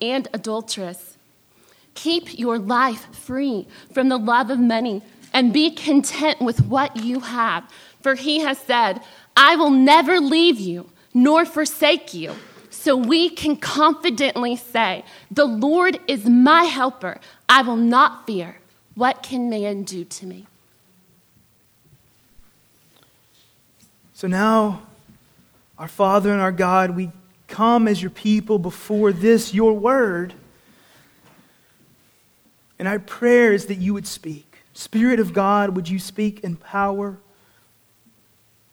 and adulterous. Keep your life free from the love of money and be content with what you have, for he has said, I will never leave you nor forsake you. So we can confidently say, The Lord is my helper. I will not fear. What can man do to me? So now, our Father and our God, we come as your people before this, your word. And our prayer is that you would speak. Spirit of God, would you speak in power?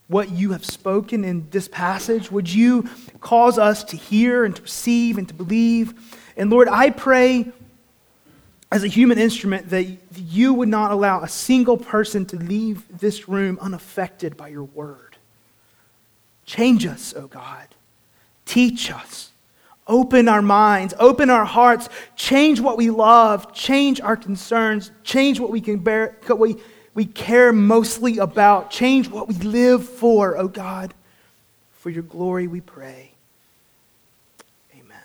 what you have spoken in this passage. Would you cause us to hear and to receive and to believe? And Lord, I pray as a human instrument that you would not allow a single person to leave this room unaffected by your word. Change us, O oh God. Teach us. Open our minds, open our hearts, change what we love, change our concerns, change what we can bear, what we we care mostly about. Change what we live for, oh God. For your glory we pray. Amen.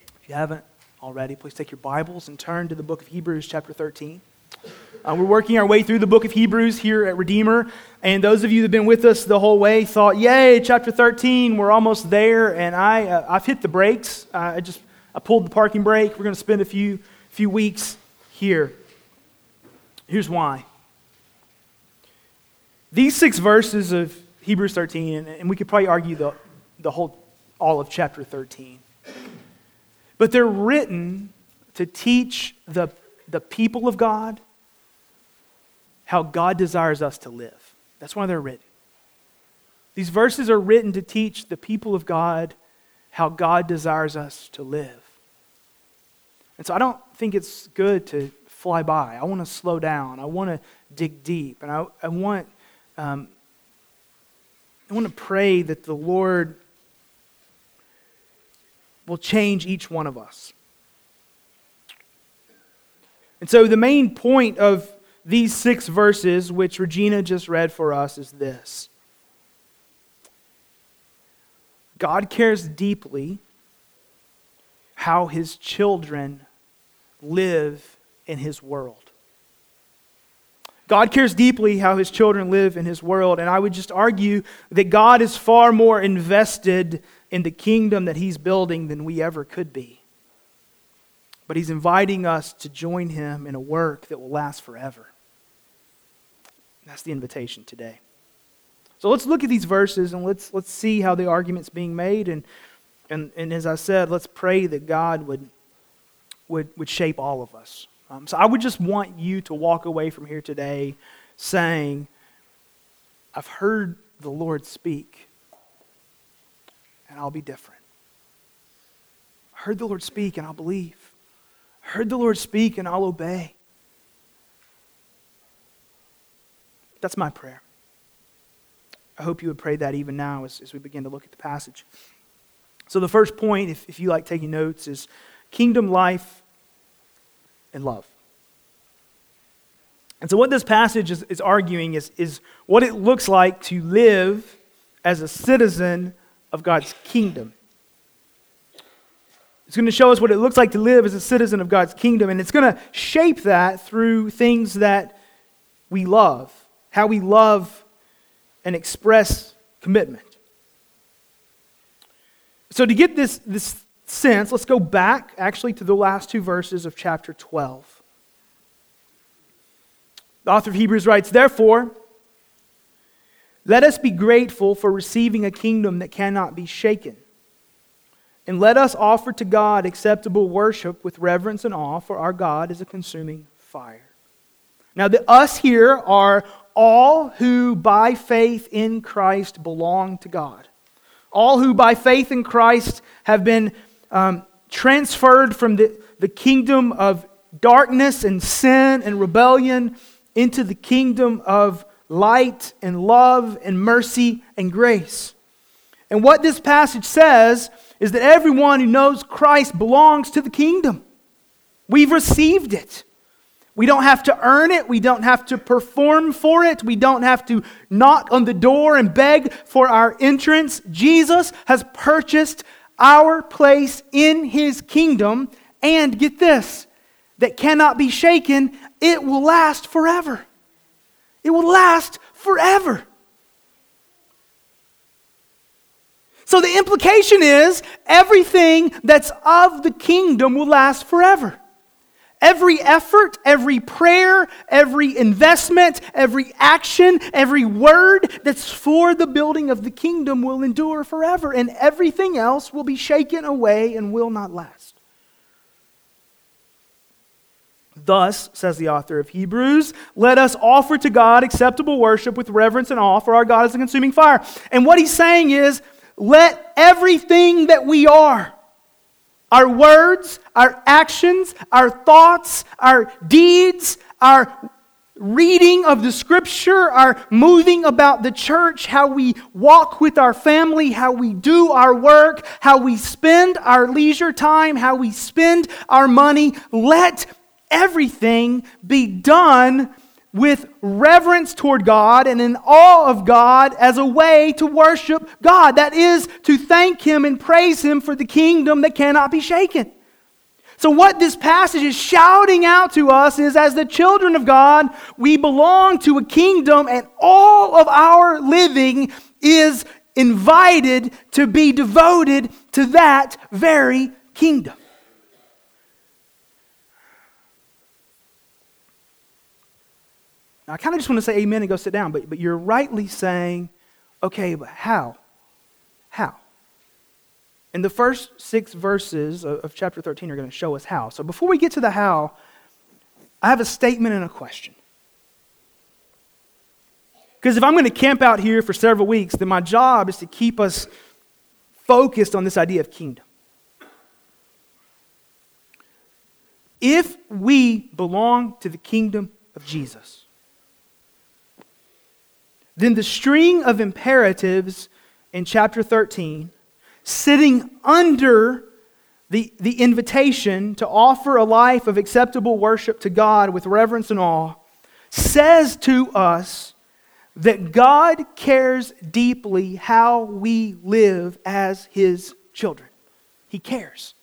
If you haven't already, please take your Bibles and turn to the book of Hebrews, chapter 13. Uh, we're working our way through the book of Hebrews here at Redeemer. And those of you that have been with us the whole way thought, yay, chapter 13, we're almost there. And I, uh, I've hit the brakes. Uh, I just I pulled the parking brake. We're going to spend a few, few weeks here. Here's why. These six verses of Hebrews 13, and we could probably argue the, the whole, all of chapter 13, but they're written to teach the, the people of God how God desires us to live. That's why they're written. These verses are written to teach the people of God how God desires us to live. And so I don't think it's good to fly by. I want to slow down. I want to dig deep. And I, I want, um, I want to pray that the Lord will change each one of us. And so the main point of these six verses, which Regina just read for us, is this God cares deeply how his children live in his world. God cares deeply how his children live in his world, and I would just argue that God is far more invested in the kingdom that he's building than we ever could be. But he's inviting us to join him in a work that will last forever. That's the invitation today. So let's look at these verses and let's, let's see how the argument's being made. And, and, and as I said, let's pray that God would, would, would shape all of us. Um, so I would just want you to walk away from here today saying, I've heard the Lord speak, and I'll be different. I heard the Lord speak, and I'll believe. I heard the Lord speak, and I'll obey. That's my prayer. I hope you would pray that even now as, as we begin to look at the passage. So, the first point, if, if you like taking notes, is kingdom life and love. And so, what this passage is, is arguing is, is what it looks like to live as a citizen of God's kingdom. It's going to show us what it looks like to live as a citizen of God's kingdom, and it's going to shape that through things that we love, how we love and express commitment. So, to get this, this sense, let's go back actually to the last two verses of chapter 12. The author of Hebrews writes, Therefore, let us be grateful for receiving a kingdom that cannot be shaken. And let us offer to God acceptable worship with reverence and awe, for our God is a consuming fire. Now, the us here are all who by faith in Christ belong to God. All who by faith in Christ have been um, transferred from the, the kingdom of darkness and sin and rebellion into the kingdom of light and love and mercy and grace. And what this passage says is that everyone who knows Christ belongs to the kingdom. We've received it. We don't have to earn it. We don't have to perform for it. We don't have to knock on the door and beg for our entrance. Jesus has purchased our place in his kingdom. And get this that cannot be shaken, it will last forever. It will last forever. So the implication is everything that's of the kingdom will last forever. Every effort, every prayer, every investment, every action, every word that's for the building of the kingdom will endure forever, and everything else will be shaken away and will not last. Thus, says the author of Hebrews, let us offer to God acceptable worship with reverence and awe, for our God is a consuming fire. And what he's saying is, let everything that we are, our words, our actions, our thoughts, our deeds, our reading of the scripture, our moving about the church, how we walk with our family, how we do our work, how we spend our leisure time, how we spend our money, let everything be done with reverence toward God and in awe of God as a way to worship God. That is to thank Him and praise Him for the kingdom that cannot be shaken. So, what this passage is shouting out to us is as the children of God, we belong to a kingdom, and all of our living is invited to be devoted to that very kingdom. Now, I kind of just want to say amen and go sit down, but, but you're rightly saying, okay, but how? How? And the first six verses of, of chapter 13 are going to show us how. So before we get to the how, I have a statement and a question. Because if I'm going to camp out here for several weeks, then my job is to keep us focused on this idea of kingdom. If we belong to the kingdom of Jesus, then the string of imperatives in chapter 13, sitting under the, the invitation to offer a life of acceptable worship to God with reverence and awe, says to us that God cares deeply how we live as His children. He cares.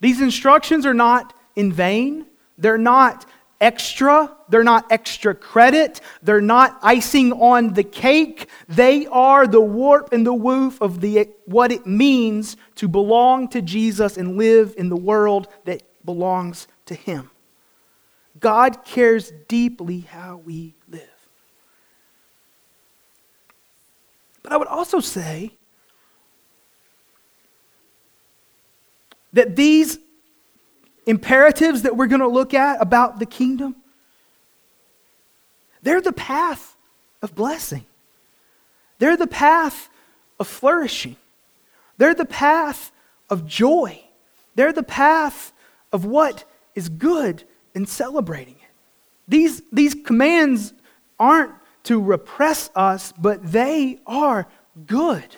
These instructions are not in vain, they're not extra. They're not extra credit. They're not icing on the cake. They are the warp and the woof of the, what it means to belong to Jesus and live in the world that belongs to Him. God cares deeply how we live. But I would also say that these imperatives that we're going to look at about the kingdom, they're the path of blessing. They're the path of flourishing. They're the path of joy. They're the path of what is good and celebrating it. These, these commands aren't to repress us, but they are good.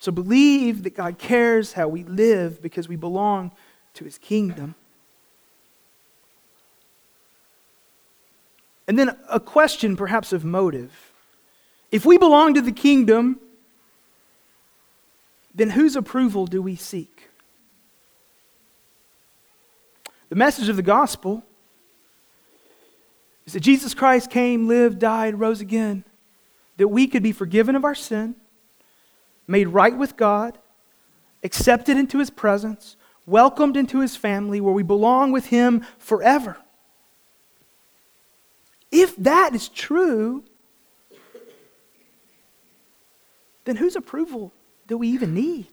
So believe that God cares how we live because we belong to his kingdom. And then a question, perhaps, of motive. If we belong to the kingdom, then whose approval do we seek? The message of the gospel is that Jesus Christ came, lived, died, rose again, that we could be forgiven of our sin made right with God, accepted into his presence, welcomed into his family where we belong with him forever. If that is true, then whose approval do we even need?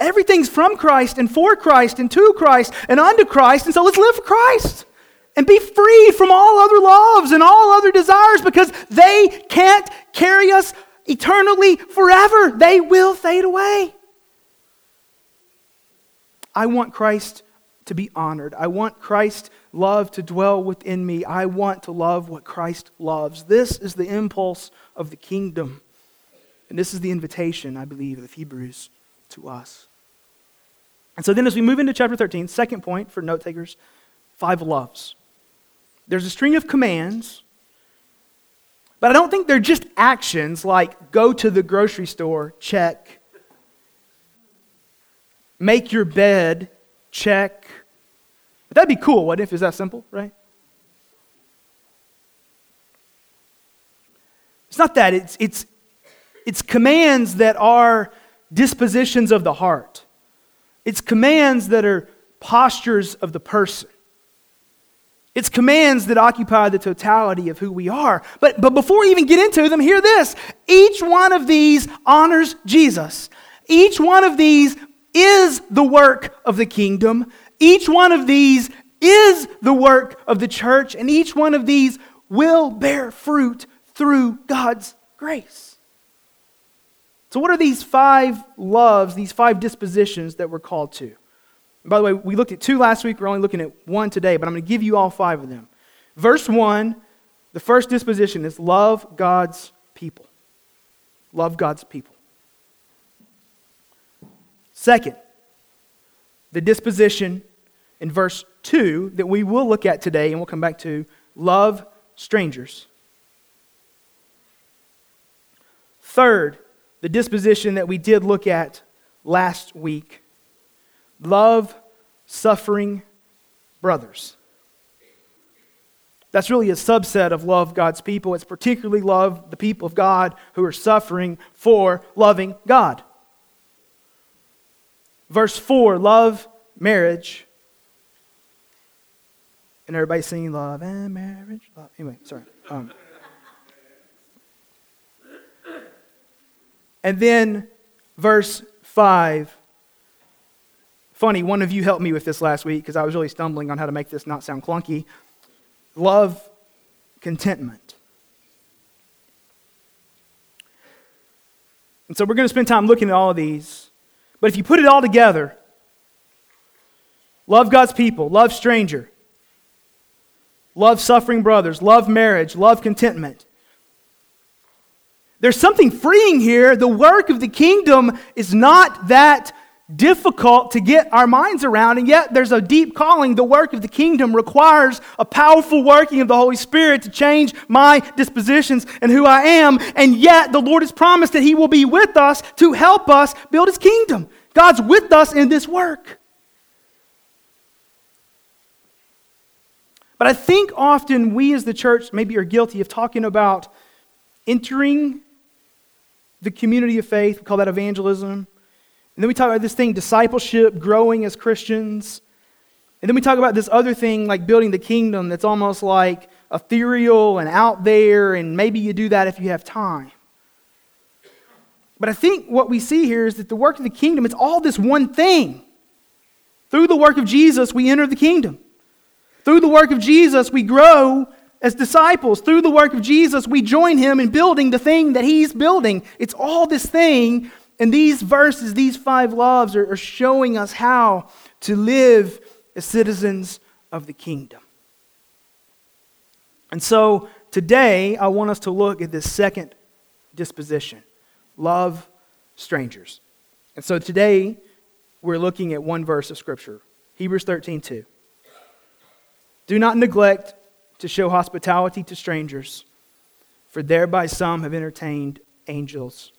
Everything's from Christ and for Christ and to Christ and unto Christ, and so let's live for Christ. and be free from all other loves and all other desires because they can't carry us eternally forever. They will fade away. I want Christ to be honored. I want Christ's love to dwell within me. I want to love what Christ loves. This is the impulse of the kingdom. And this is the invitation, I believe, of Hebrews to us. And so then, as we move into chapter 13, second point for note takers five loves. There's a string of commands, but I don't think they're just actions like go to the grocery store, check, make your bed, check. But that'd be cool, what if? Is that simple, right? It's not that, it's, it's, it's commands that are dispositions of the heart. It's commands that are postures of the person. It's commands that occupy the totality of who we are. But, but before we even get into them, hear this. Each one of these honors Jesus. Each one of these is the work of the kingdom. Each one of these is the work of the church. And each one of these will bear fruit through God's grace. So, what are these five loves, these five dispositions that we're called to? By the way, we looked at two last week. We're only looking at one today, but I'm going to give you all five of them. Verse 1, the first disposition is love God's people. Love God's people. Second, the disposition in verse 2 that we will look at today and we'll come back to love strangers. Third, the disposition that we did look at last week love suffering brothers. That's really a subset of love God's people. It's particularly love the people of God who are suffering for loving God. Verse 4 love marriage. And everybody singing love and marriage. Love. Anyway, sorry. Um, and then verse 5 Funny, one of you helped me with this last week because I was really stumbling on how to make this not sound clunky. Love contentment. And so we're going to spend time looking at all of these. But if you put it all together, love God's people, love stranger, love suffering brothers, love marriage, love contentment. There's something freeing here. The work of the kingdom is not that difficult to get our minds around, and yet there's a deep calling. The work of the kingdom requires a powerful working of the Holy Spirit to change my dispositions and who I am, and yet the Lord has promised that He will be with us to help us build His kingdom. God's with us in this work. But I think often we as the church maybe are guilty of talking about entering the community of faith. We call that evangelism. And then we talk about this thing, discipleship, growing as Christians. And then we talk about this other thing, like building the kingdom, that's almost like ethereal and out there, and maybe you do that if you have time. But I think what we see here is that the work of the kingdom, it's all this one thing. Through the work of Jesus, we enter the kingdom. Through the work of Jesus, we grow as disciples. Through the work of Jesus, we join him in building the thing that he's building. It's all this thing and these verses, these five loves, are, are showing us how to live as citizens of the kingdom. And so today, I want us to look at this second disposition love strangers. And so today, we're looking at one verse of Scripture Hebrews 13 2. Do not neglect to show hospitality to strangers, for thereby some have entertained angels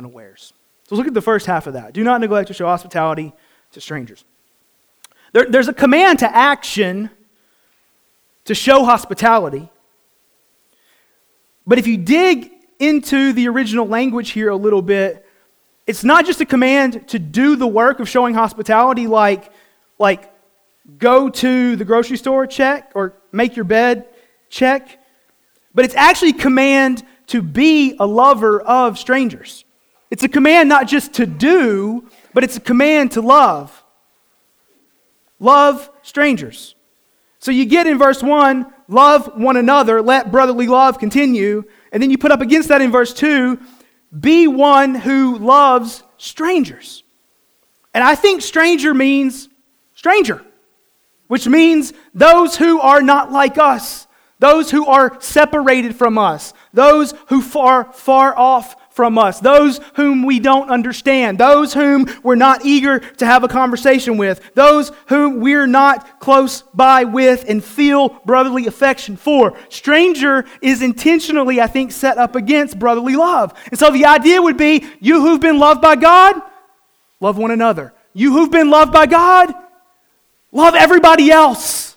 unawares. So look at the first half of that. Do not neglect to show hospitality to strangers. There, there's a command to action to show hospitality. But if you dig into the original language here a little bit, it's not just a command to do the work of showing hospitality, like, like go to the grocery store, check, or make your bed, check. But it's actually a command to be a lover of strangers. It's a command not just to do, but it's a command to love. Love strangers. So you get in verse 1, love one another, let brotherly love continue. And then you put up against that in verse 2, be one who loves strangers. And I think stranger means stranger, which means those who are not like us, those who are separated from us, those who are far off from us, those whom we don't understand, those whom we're not eager to have a conversation with, those whom we're not close by with and feel brotherly affection for. Stranger is intentionally, I think, set up against brotherly love. And so the idea would be you who've been loved by God, love one another. You who've been loved by God, love everybody else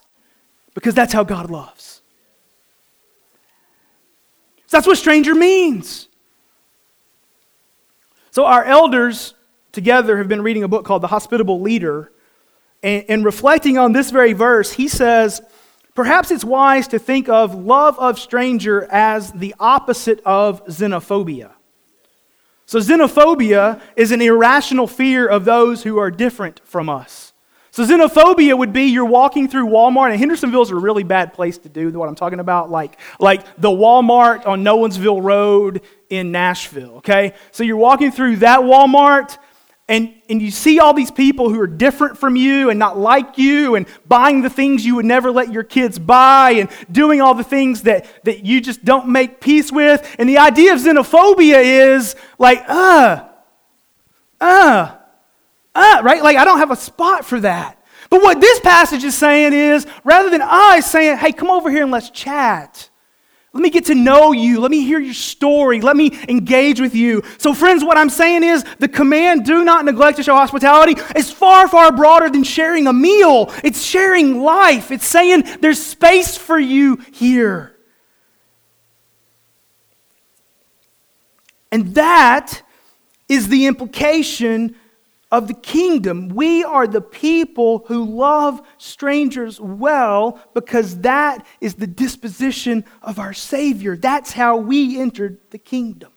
because that's how God loves. So that's what stranger means. So, our elders together have been reading a book called The Hospitable Leader. And, and, reflecting on this very verse, he says, Perhaps it's wise to think of love of stranger as the opposite of xenophobia. So, xenophobia is an irrational fear of those who are different from us. So, xenophobia would be you're walking through Walmart, and Hendersonville is a really bad place to do what I'm talking about, like, like the Walmart on Nolensville Road in Nashville, okay? So, you're walking through that Walmart, and, and you see all these people who are different from you and not like you, and buying the things you would never let your kids buy, and doing all the things that, that you just don't make peace with. And the idea of xenophobia is like, uh, uh, uh, right? Like, I don't have a spot for that. But what this passage is saying is rather than I saying, hey, come over here and let's chat. Let me get to know you. Let me hear your story. Let me engage with you. So, friends, what I'm saying is the command, do not neglect to show hospitality, is far, far broader than sharing a meal. It's sharing life. It's saying there's space for you here. And that is the implication of the kingdom. We are the people who love strangers well because that is the disposition of our Savior. That's how we entered the kingdom.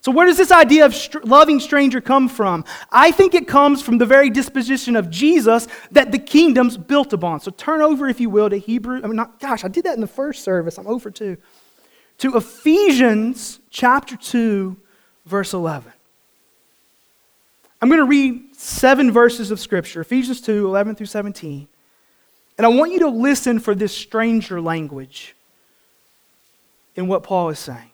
So, where does this idea of str- loving stranger come from? I think it comes from the very disposition of Jesus that the kingdom's built upon. So, turn over, if you will, to Hebrew. I mean, not, gosh, I did that in the first service. I'm over two. To Ephesians chapter 2, verse 11. I'm going to read seven verses of Scripture Ephesians 2 11 through 17. And I want you to listen for this stranger language in what Paul is saying.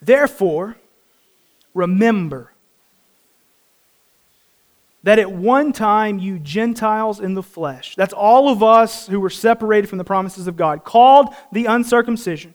Therefore, remember that at one time you Gentiles in the flesh, that's all of us who were separated from the promises of God, called the uncircumcision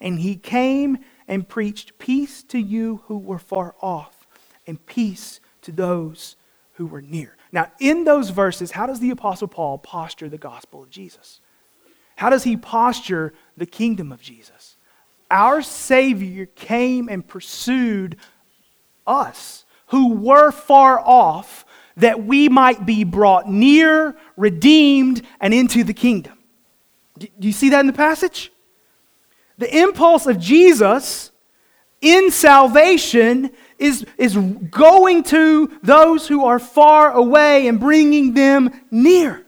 And he came and preached peace to you who were far off, and peace to those who were near. Now, in those verses, how does the Apostle Paul posture the gospel of Jesus? How does he posture the kingdom of Jesus? Our Savior came and pursued us who were far off that we might be brought near, redeemed, and into the kingdom. Do you see that in the passage? The impulse of Jesus in salvation is, is going to those who are far away and bringing them near.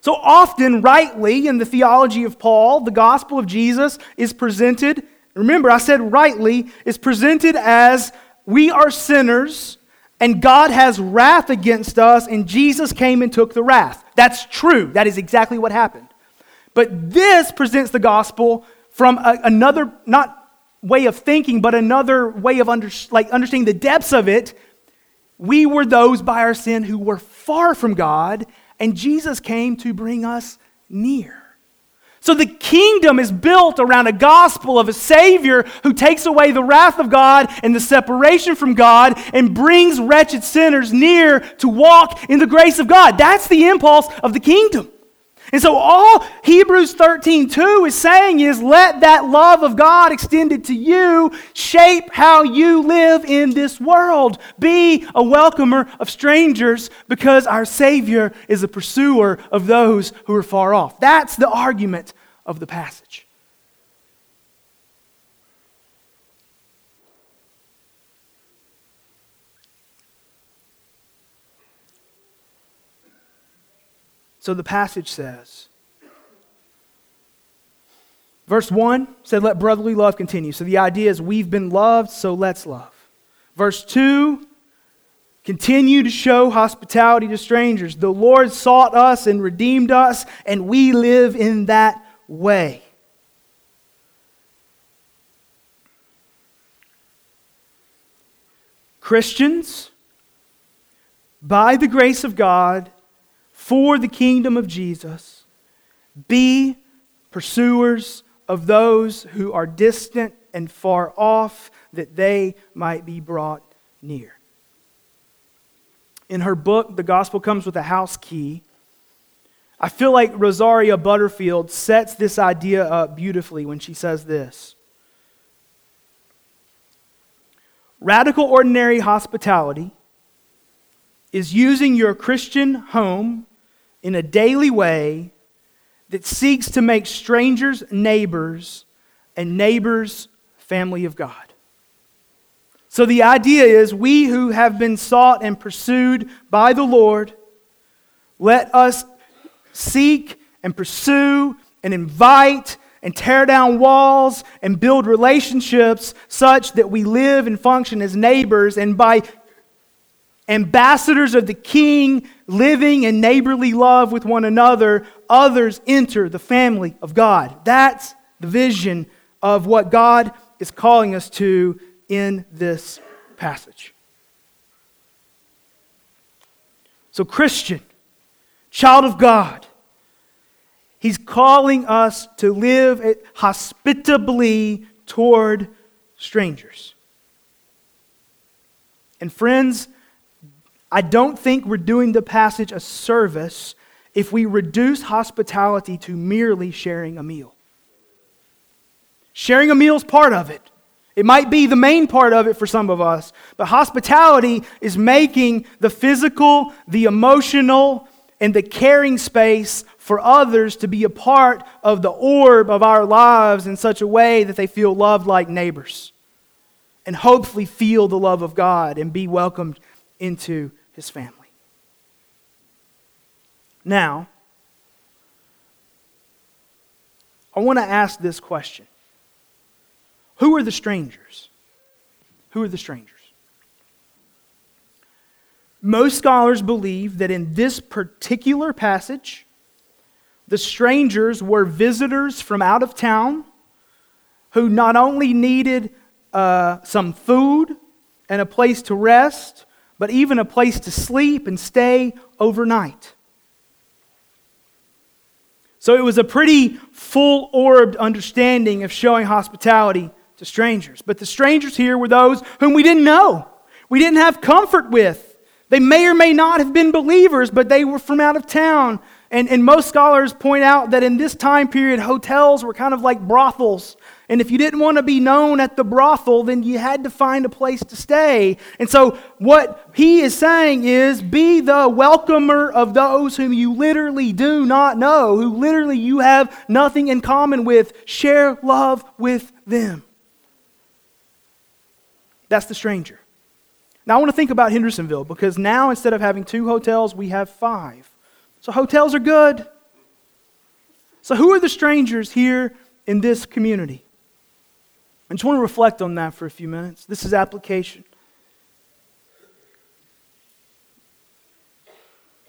So often, rightly, in the theology of Paul, the gospel of Jesus is presented remember, I said rightly, is presented as we are sinners and God has wrath against us, and Jesus came and took the wrath. That's true. That is exactly what happened. But this presents the gospel from a, another, not way of thinking, but another way of under, like understanding the depths of it. We were those by our sin who were far from God, and Jesus came to bring us near. So the kingdom is built around a gospel of a Savior who takes away the wrath of God and the separation from God and brings wretched sinners near to walk in the grace of God. That's the impulse of the kingdom. And so all Hebrews 13, 2 is saying is let that love of God extended to you shape how you live in this world. Be a welcomer of strangers because our Savior is a pursuer of those who are far off. That's the argument of the passage. So the passage says, verse 1 said, Let brotherly love continue. So the idea is we've been loved, so let's love. Verse 2 Continue to show hospitality to strangers. The Lord sought us and redeemed us, and we live in that way. Christians, by the grace of God, for the kingdom of Jesus, be pursuers of those who are distant and far off, that they might be brought near. In her book, The Gospel Comes with a House Key, I feel like Rosaria Butterfield sets this idea up beautifully when she says this Radical ordinary hospitality is using your Christian home in a daily way that seeks to make strangers neighbors and neighbors family of God. So the idea is we who have been sought and pursued by the Lord, let us seek and pursue and invite and tear down walls and build relationships such that we live and function as neighbors and by ambassadors of the king, living in neighborly love with one another, others enter the family of God. That's the vision of what God is calling us to in this passage. So, Christian, child of God, He's calling us to live hospitably toward strangers. And, friends, I don't think we're doing the passage a service if we reduce hospitality to merely sharing a meal. Sharing a meal is part of it. It might be the main part of it for some of us, but hospitality is making the physical, the emotional, and the caring space for others to be a part of the orb of our lives in such a way that they feel loved like neighbors and hopefully feel the love of God and be welcomed into his family. Now, I want to ask this question Who are the strangers? Who are the strangers? Most scholars believe that in this particular passage, the strangers were visitors from out of town who not only needed uh, some food and a place to rest, but even a place to sleep and stay overnight. So it was a pretty full orbed understanding of showing hospitality to strangers. But the strangers here were those whom we didn't know, we didn't have comfort with. They may or may not have been believers, but they were from out of town. And, and most scholars point out that in this time period, hotels were kind of like brothels. And if you didn't want to be known at the brothel, then you had to find a place to stay. And so, what he is saying is be the welcomer of those whom you literally do not know, who literally you have nothing in common with. Share love with them. That's the stranger. Now, I want to think about Hendersonville because now instead of having two hotels, we have five. So, hotels are good. So, who are the strangers here in this community? I just want to reflect on that for a few minutes. This is application.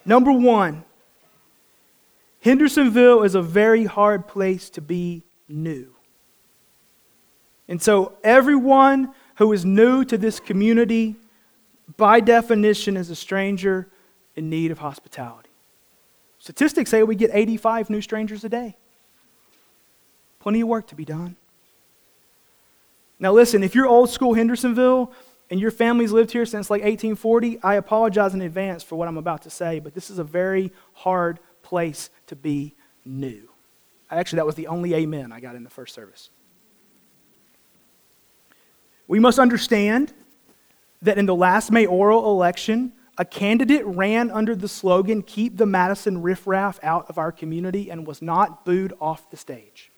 Number one, Hendersonville is a very hard place to be new. And so, everyone who is new to this community, by definition, is a stranger in need of hospitality. Statistics say we get 85 new strangers a day. Plenty of work to be done. Now, listen, if you're old school Hendersonville and your family's lived here since like 1840, I apologize in advance for what I'm about to say, but this is a very hard place to be new. Actually, that was the only amen I got in the first service. We must understand that in the last mayoral election, a candidate ran under the slogan, Keep the Madison riffraff out of our community, and was not booed off the stage.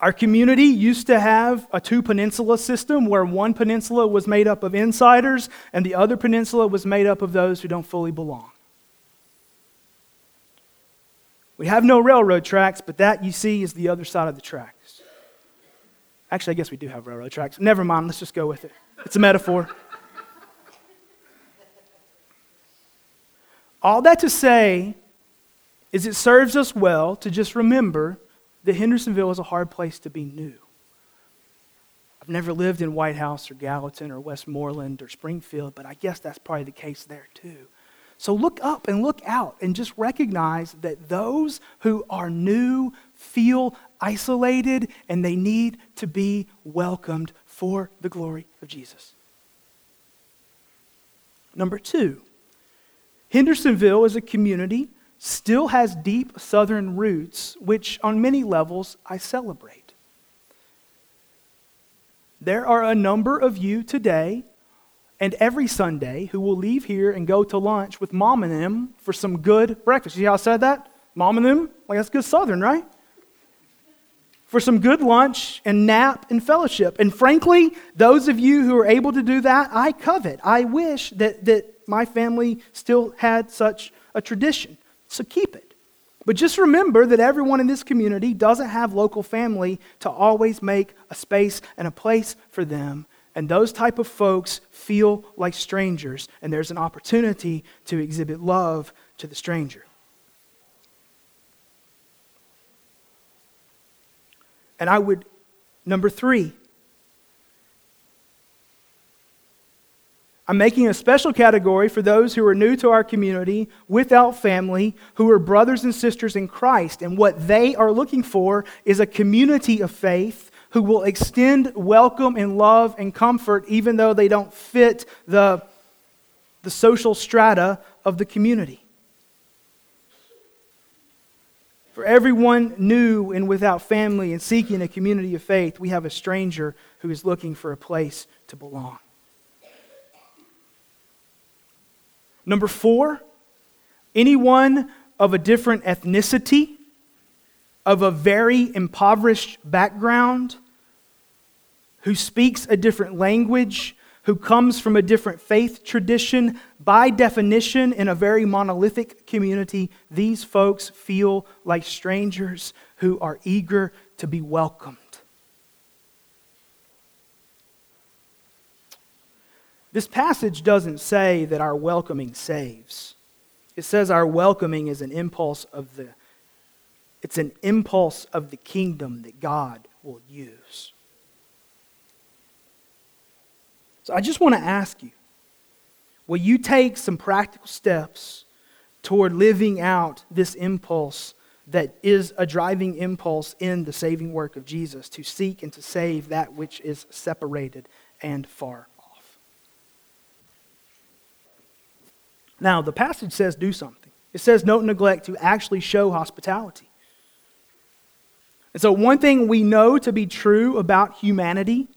Our community used to have a two peninsula system where one peninsula was made up of insiders and the other peninsula was made up of those who don't fully belong. We have no railroad tracks, but that you see is the other side of the tracks. Actually, I guess we do have railroad tracks. Never mind, let's just go with it. It's a metaphor. All that to say is it serves us well to just remember that Hendersonville is a hard place to be new. I've never lived in White House or Gallatin or Westmoreland or Springfield, but I guess that's probably the case there too. So look up and look out and just recognize that those who are new feel isolated and they need to be welcomed for the glory of Jesus. Number two, Hendersonville is a community still has deep Southern roots, which on many levels I celebrate. There are a number of you today and every Sunday who will leave here and go to lunch with mom and them for some good breakfast. You see how I said that? Mom and them? Like that's good Southern, right? For some good lunch and nap and fellowship. And frankly, those of you who are able to do that, I covet. I wish that, that my family still had such a tradition. So keep it. But just remember that everyone in this community doesn't have local family to always make a space and a place for them. And those type of folks feel like strangers, and there's an opportunity to exhibit love to the stranger. And I would, number three, I'm making a special category for those who are new to our community, without family, who are brothers and sisters in Christ. And what they are looking for is a community of faith who will extend welcome and love and comfort even though they don't fit the, the social strata of the community. For everyone new and without family and seeking a community of faith, we have a stranger who is looking for a place to belong. Number four, anyone of a different ethnicity, of a very impoverished background, who speaks a different language, who comes from a different faith tradition, by definition, in a very monolithic community, these folks feel like strangers who are eager to be welcomed. This passage doesn't say that our welcoming saves. It says our welcoming is an impulse of the it's an impulse of the kingdom that God will use. So I just want to ask you will you take some practical steps toward living out this impulse that is a driving impulse in the saving work of Jesus to seek and to save that which is separated and far off? Now, the passage says do something. It says don't neglect to actually show hospitality. And so, one thing we know to be true about humanity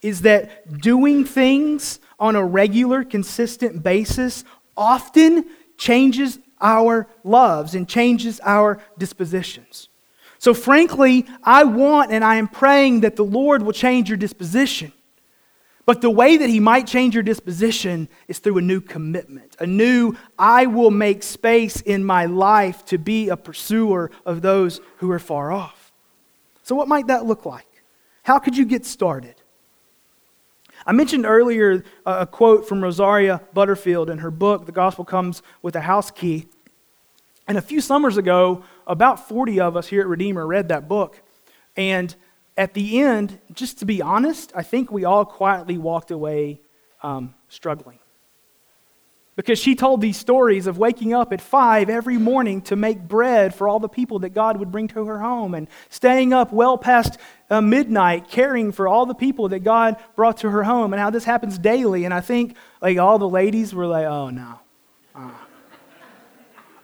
is that doing things on a regular, consistent basis often changes our loves and changes our dispositions. So, frankly, I want and I am praying that the Lord will change your disposition. But the way that he might change your disposition is through a new commitment, a new, I will make space in my life to be a pursuer of those who are far off. So, what might that look like? How could you get started? I mentioned earlier a quote from Rosaria Butterfield in her book, The Gospel Comes with a House Key. And a few summers ago, about 40 of us here at Redeemer read that book. And at the end, just to be honest, I think we all quietly walked away um, struggling because she told these stories of waking up at five every morning to make bread for all the people that God would bring to her home and staying up well past uh, midnight caring for all the people that God brought to her home and how this happens daily. And I think like all the ladies were like, oh no. Uh.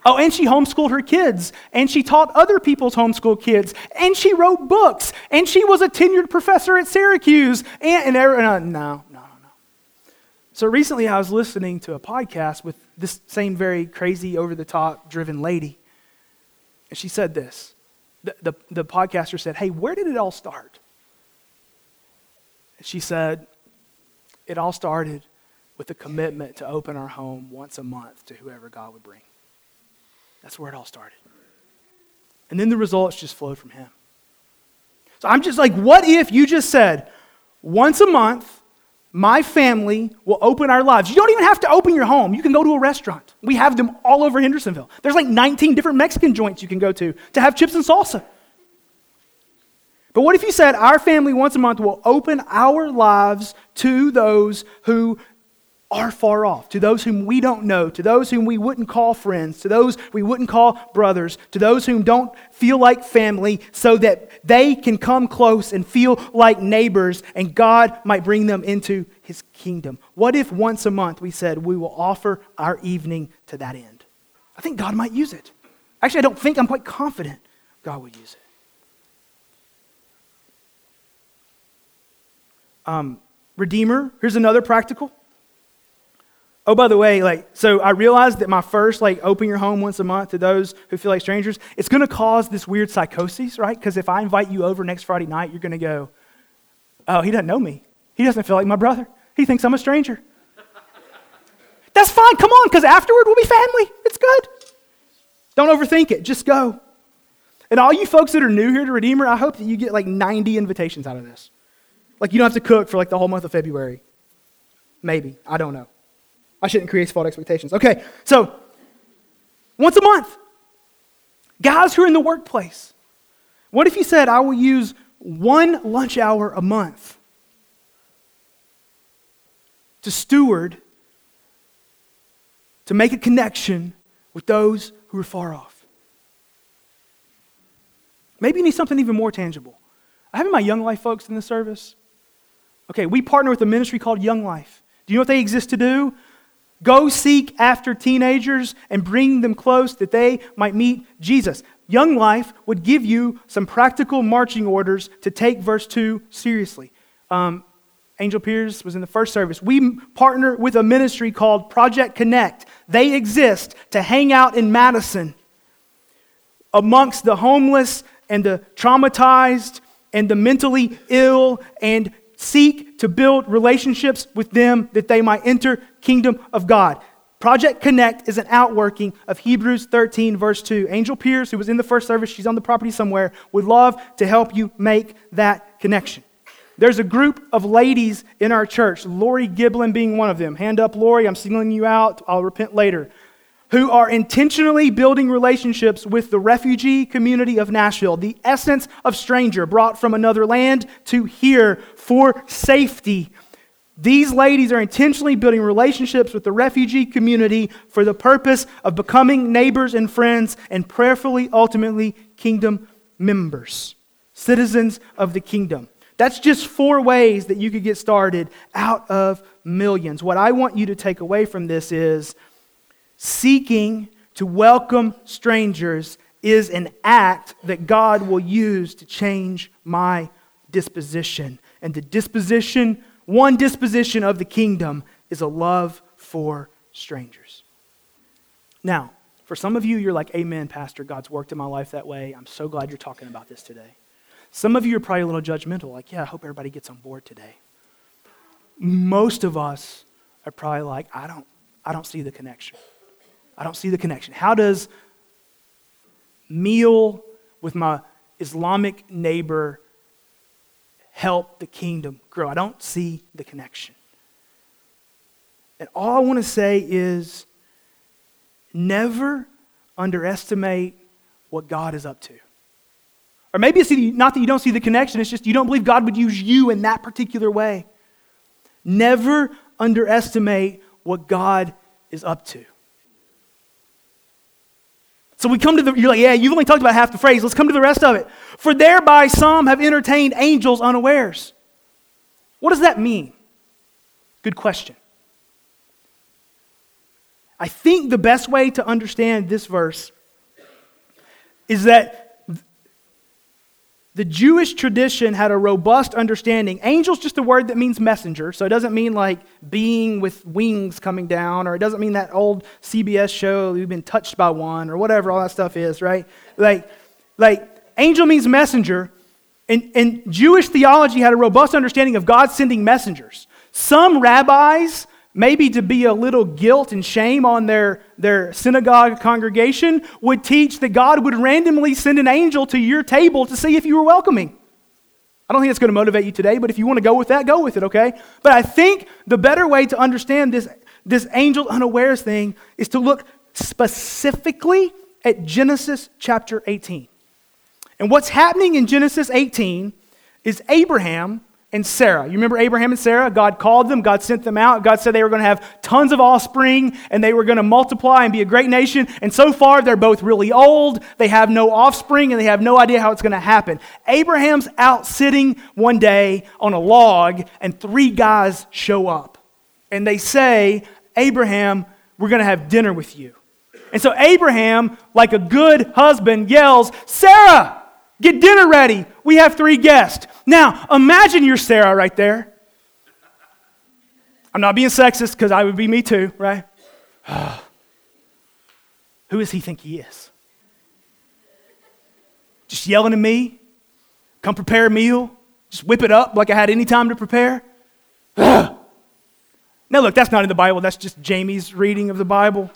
Oh, and she homeschooled her kids, and she taught other people's homeschool kids, and she wrote books, and she was a tenured professor at Syracuse, and, and uh, no, no, so recently I was listening to a podcast with this same very crazy, over the top driven lady. And she said this. The, the, the, podcaster said, Hey, where did it all start? And she said, It all started with a commitment to open our home once a month to whoever God would bring. That's where it all started. And then the results just flowed from him. So I'm just like, what if you just said, once a month, my family will open our lives. You don't even have to open your home. You can go to a restaurant. We have them all over Hendersonville. There's like 19 different Mexican joints you can go to to have chips and salsa. But what if you said our family once a month will open our lives to those who are far off, to those whom we don't know, to those whom we wouldn't call friends, to those we wouldn't call brothers, to those whom don't feel like family, so that they can come close and feel like neighbors, and God might bring them into his kingdom. What if once a month we said we will offer our evening to that end? I think God might use it. Actually, I don't think, I'm quite confident God would use it. Um, Redeemer, here's another practical. Oh, by the way, like, so I realized that my first, like, open your home once a month to those who feel like strangers, it's going to cause this weird psychosis, right? Because if I invite you over next Friday night, you're going to go, oh, he doesn't know me. He doesn't feel like my brother. He thinks I'm a stranger. That's fine. Come on, because afterward we'll be family. It's good. Don't overthink it. Just go. And all you folks that are new here to Redeemer, I hope that you get like 90 invitations out of this. Like, you don't have to cook for like the whole month of February. Maybe. I don't know. I shouldn't create false expectations. Okay, so once a month, guys who are in the workplace, what if you said, I will use one lunch hour a month to steward, to make a connection with those who are far off? Maybe you need something even more tangible. I have my Young Life folks in the service. Okay, we partner with a ministry called Young Life. Do you know what they exist to do? Go seek after teenagers and bring them close that they might meet Jesus. Young Life would give you some practical marching orders to take verse 2 seriously. Um, Angel Pierce was in the first service. We partner with a ministry called Project Connect. They exist to hang out in Madison amongst the homeless and the traumatized and the mentally ill and seek to build relationships with them that they might enter kingdom of God. Project Connect is an outworking of Hebrews 13, verse 2. Angel Pierce, who was in the first service, she's on the property somewhere, would love to help you make that connection. There's a group of ladies in our church, Lori Giblin being one of them. Hand up, Lori, I'm singling you out. I'll repent later who are intentionally building relationships with the refugee community of Nashville, the essence of stranger brought from another land to here for safety. These ladies are intentionally building relationships with the refugee community for the purpose of becoming neighbors and friends and prayerfully, ultimately, kingdom members, citizens of the kingdom. That's just four ways that you could get started out of millions. What I want you to take away from this is seeking to welcome strangers is an act that God will use to change my disposition. And the disposition, one disposition of the kingdom, is a love for strangers. Now, for some of you, you're like, Amen, Pastor. God's worked in my life that way. I'm so glad you're talking about this today. Some of you are probably a little judgmental, like, yeah, I hope everybody gets on board today. most of us are probably like, I don't, I don't see the connection. I don't see the connection. How does meal with my Islamic neighbor help the kingdom grow? I don't see the connection. And all I want to say is never underestimate what God is up to. Or maybe it's not that you don't see the connection, it's just you don't believe God would use you in that particular way. Never underestimate what God is up to. So we come to the, you're like, yeah, you've only talked about half the phrase. Let's come to the rest of it. For thereby some have entertained angels unawares. What does that mean? Good question. I think the best way to understand this verse is that the Jewish tradition had a robust understanding. Angel's just a word that means messenger, so it doesn't mean like being with wings coming down, or it doesn't mean that old CBS show you've been touched by one, or whatever all that stuff is, right? Like, like angel means messenger, and, and Jewish theology had a robust understanding of God sending messengers. Some rabbis maybe to be a little guilt and shame on their, their synagogue congregation, would teach that God would randomly send an angel to your table to see if you were welcoming. I don't think it's going to motivate you today, but if you want to go with that, go with it, okay? But I think the better way to understand this, this angel unawares thing is to look specifically at Genesis chapter 18. And what's happening in Genesis 18 is Abraham and Sarah. You remember Abraham and Sarah? God called them, God sent them out. God said they were going to have tons of offspring and they were going to multiply and be a great nation. And so far, they're both really old. They have no offspring and they have no idea how it's going to happen. Abraham's out sitting one day on a log and three guys show up. And they say, Abraham, we're going to have dinner with you. And so Abraham, like a good husband, yells, Sarah! Get dinner ready. We have three guests. Now, imagine you're Sarah right there. I'm not being sexist because I would be me too, right? Who does he think he is? Just yelling at me? Come prepare a meal? Just whip it up like I had any time to prepare? now, look, that's not in the Bible. That's just Jamie's reading of the Bible.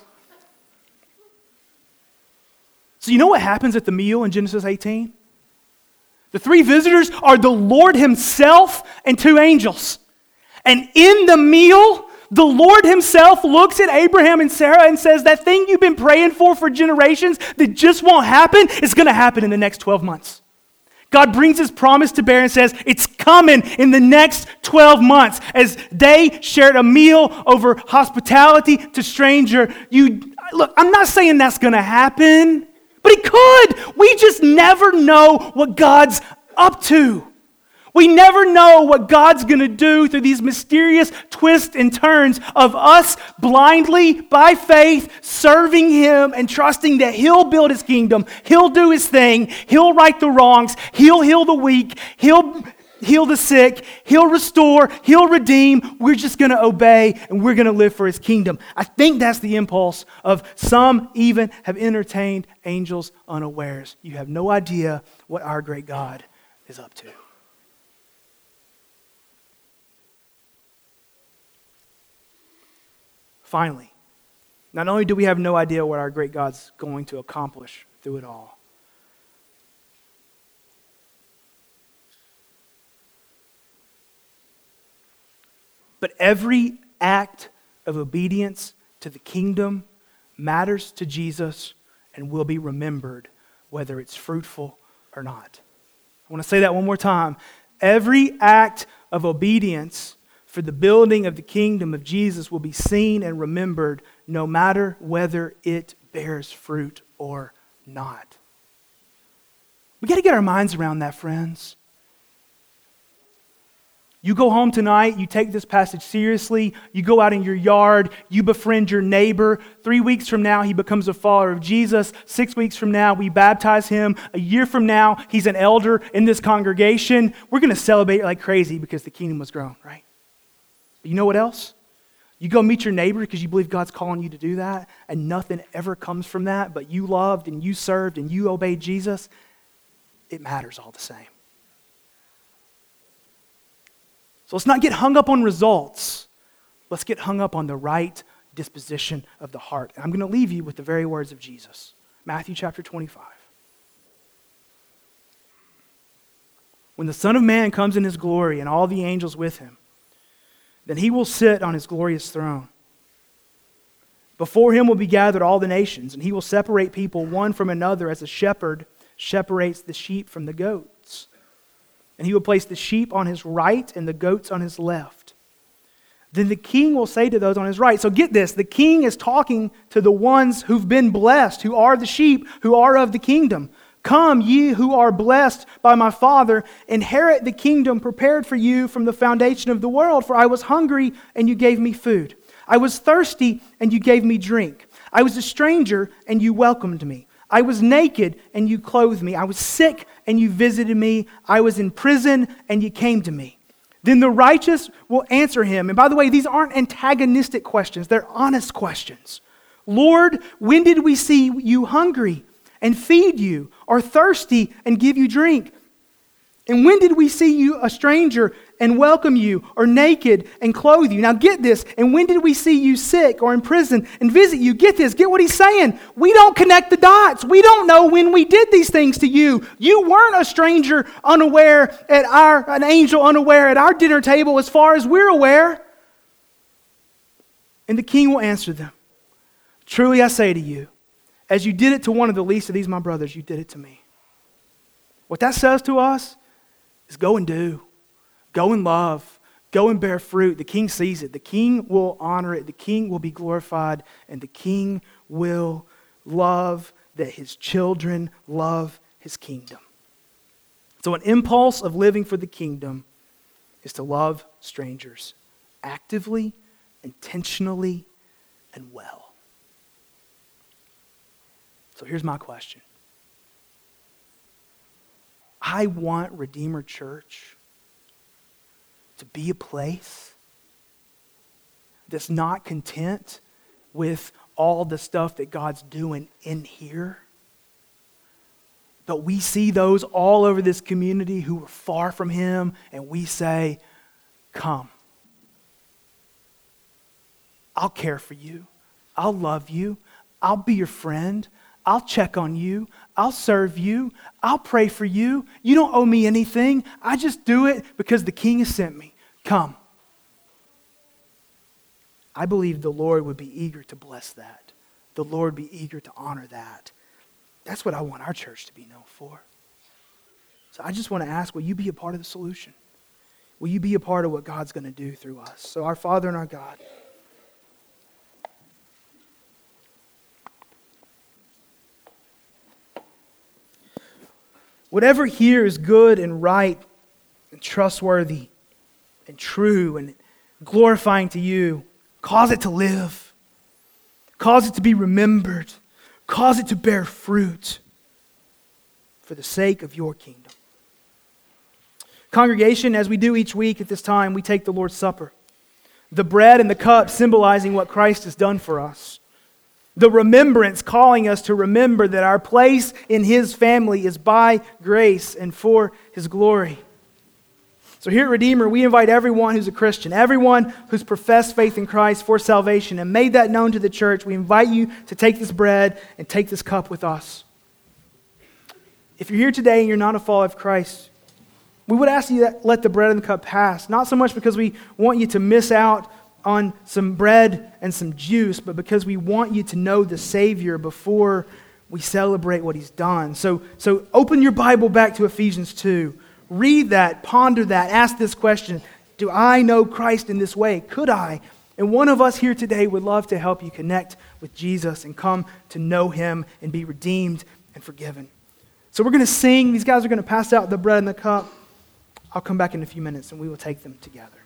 So, you know what happens at the meal in Genesis 18? The three visitors are the Lord Himself and two angels. And in the meal, the Lord Himself looks at Abraham and Sarah and says, That thing you've been praying for for generations that just won't happen is going to happen in the next 12 months. God brings His promise to bear and says, It's coming in the next 12 months. As they shared a meal over hospitality to stranger, you look, I'm not saying that's going to happen. But he could. We just never know what God's up to. We never know what God's going to do through these mysterious twists and turns of us blindly, by faith, serving Him and trusting that He'll build His kingdom. He'll do His thing. He'll right the wrongs. He'll heal the weak. He'll heal the sick, he'll restore, he'll redeem. We're just going to obey and we're going to live for his kingdom. I think that's the impulse of some even have entertained angels unawares. You have no idea what our great God is up to. Finally, not only do we have no idea what our great God's going to accomplish through it all, But every act of obedience to the kingdom matters to Jesus and will be remembered, whether it's fruitful or not. I want to say that one more time. Every act of obedience for the building of the kingdom of Jesus will be seen and remembered, no matter whether it bears fruit or not. We got to get our minds around that, friends. You go home tonight, you take this passage seriously, you go out in your yard, you befriend your neighbor. Three weeks from now, he becomes a follower of Jesus. Six weeks from now, we baptize him. A year from now, he's an elder in this congregation. We're going to celebrate like crazy because the kingdom was grown, right? But you know what else? You go meet your neighbor because you believe God's calling you to do that, and nothing ever comes from that, but you loved and you served and you obeyed Jesus. It matters all the same. So let's not get hung up on results. Let's get hung up on the right disposition of the heart. And I'm going to leave you with the very words of Jesus Matthew chapter 25. When the Son of Man comes in his glory and all the angels with him, then he will sit on his glorious throne. Before him will be gathered all the nations, and he will separate people one from another as a shepherd separates the sheep from the goats. And he will place the sheep on his right and the goats on his left. Then the king will say to those on his right, so get this, the king is talking to the ones who've been blessed, who are the sheep, who are of the kingdom. Come, ye who are blessed by my Father, inherit the kingdom prepared for you from the foundation of the world. For I was hungry, and you gave me food. I was thirsty, and you gave me drink. I was a stranger, and you welcomed me. I was naked, and you clothed me. I was sick, and you visited me. I was in prison, and you came to me. Then the righteous will answer him. And by the way, these aren't antagonistic questions, they're honest questions. Lord, when did we see you hungry and feed you, or thirsty and give you drink? And when did we see you a stranger and welcome you, or naked and clothe you? Now get this. And when did we see you sick or in prison and visit you? Get this. Get what he's saying. We don't connect the dots. We don't know when we did these things to you. You weren't a stranger unaware at our, an angel unaware at our dinner table as far as we're aware. And the king will answer them Truly I say to you, as you did it to one of the least of these my brothers, you did it to me. What that says to us is go and do. Go and love. Go and bear fruit. The king sees it. The king will honor it. The king will be glorified. And the king will love that his children love his kingdom. So, an impulse of living for the kingdom is to love strangers actively, intentionally, and well. So, here's my question I want Redeemer Church to be a place that's not content with all the stuff that God's doing in here. But we see those all over this community who are far from Him, and we say, Come. I'll care for you. I'll love you. I'll be your friend. I'll check on you. I'll serve you. I'll pray for you. You don't owe me anything. I just do it because the king has sent me. Come. I believe the Lord would be eager to bless that. The Lord be eager to honor that. That's what I want our church to be known for. So I just want to ask will you be a part of the solution? Will you be a part of what God's going to do through us? So, our Father and our God. Whatever here is good and right and trustworthy and true and glorifying to you, cause it to live. Cause it to be remembered. Cause it to bear fruit for the sake of your kingdom. Congregation, as we do each week at this time, we take the Lord's Supper. The bread and the cup symbolizing what Christ has done for us. The remembrance calling us to remember that our place in His family is by grace and for His glory. So here at Redeemer, we invite everyone who's a Christian, everyone who's professed faith in Christ for salvation and made that known to the church. We invite you to take this bread and take this cup with us. If you're here today and you're not a follower of Christ, we would ask you to let the bread and the cup pass. Not so much because we want you to miss out on some bread and some juice, but because we want you to know the Savior before we celebrate what He's done. So, so open your Bible back to Ephesians 2. Read that, ponder that, ask this question Do I know Christ in this way? Could I? And one of us here today would love to help you connect with Jesus and come to know Him and be redeemed and forgiven. So we're going to sing. These guys are going to pass out the bread and the cup. I'll come back in a few minutes and we will take them together.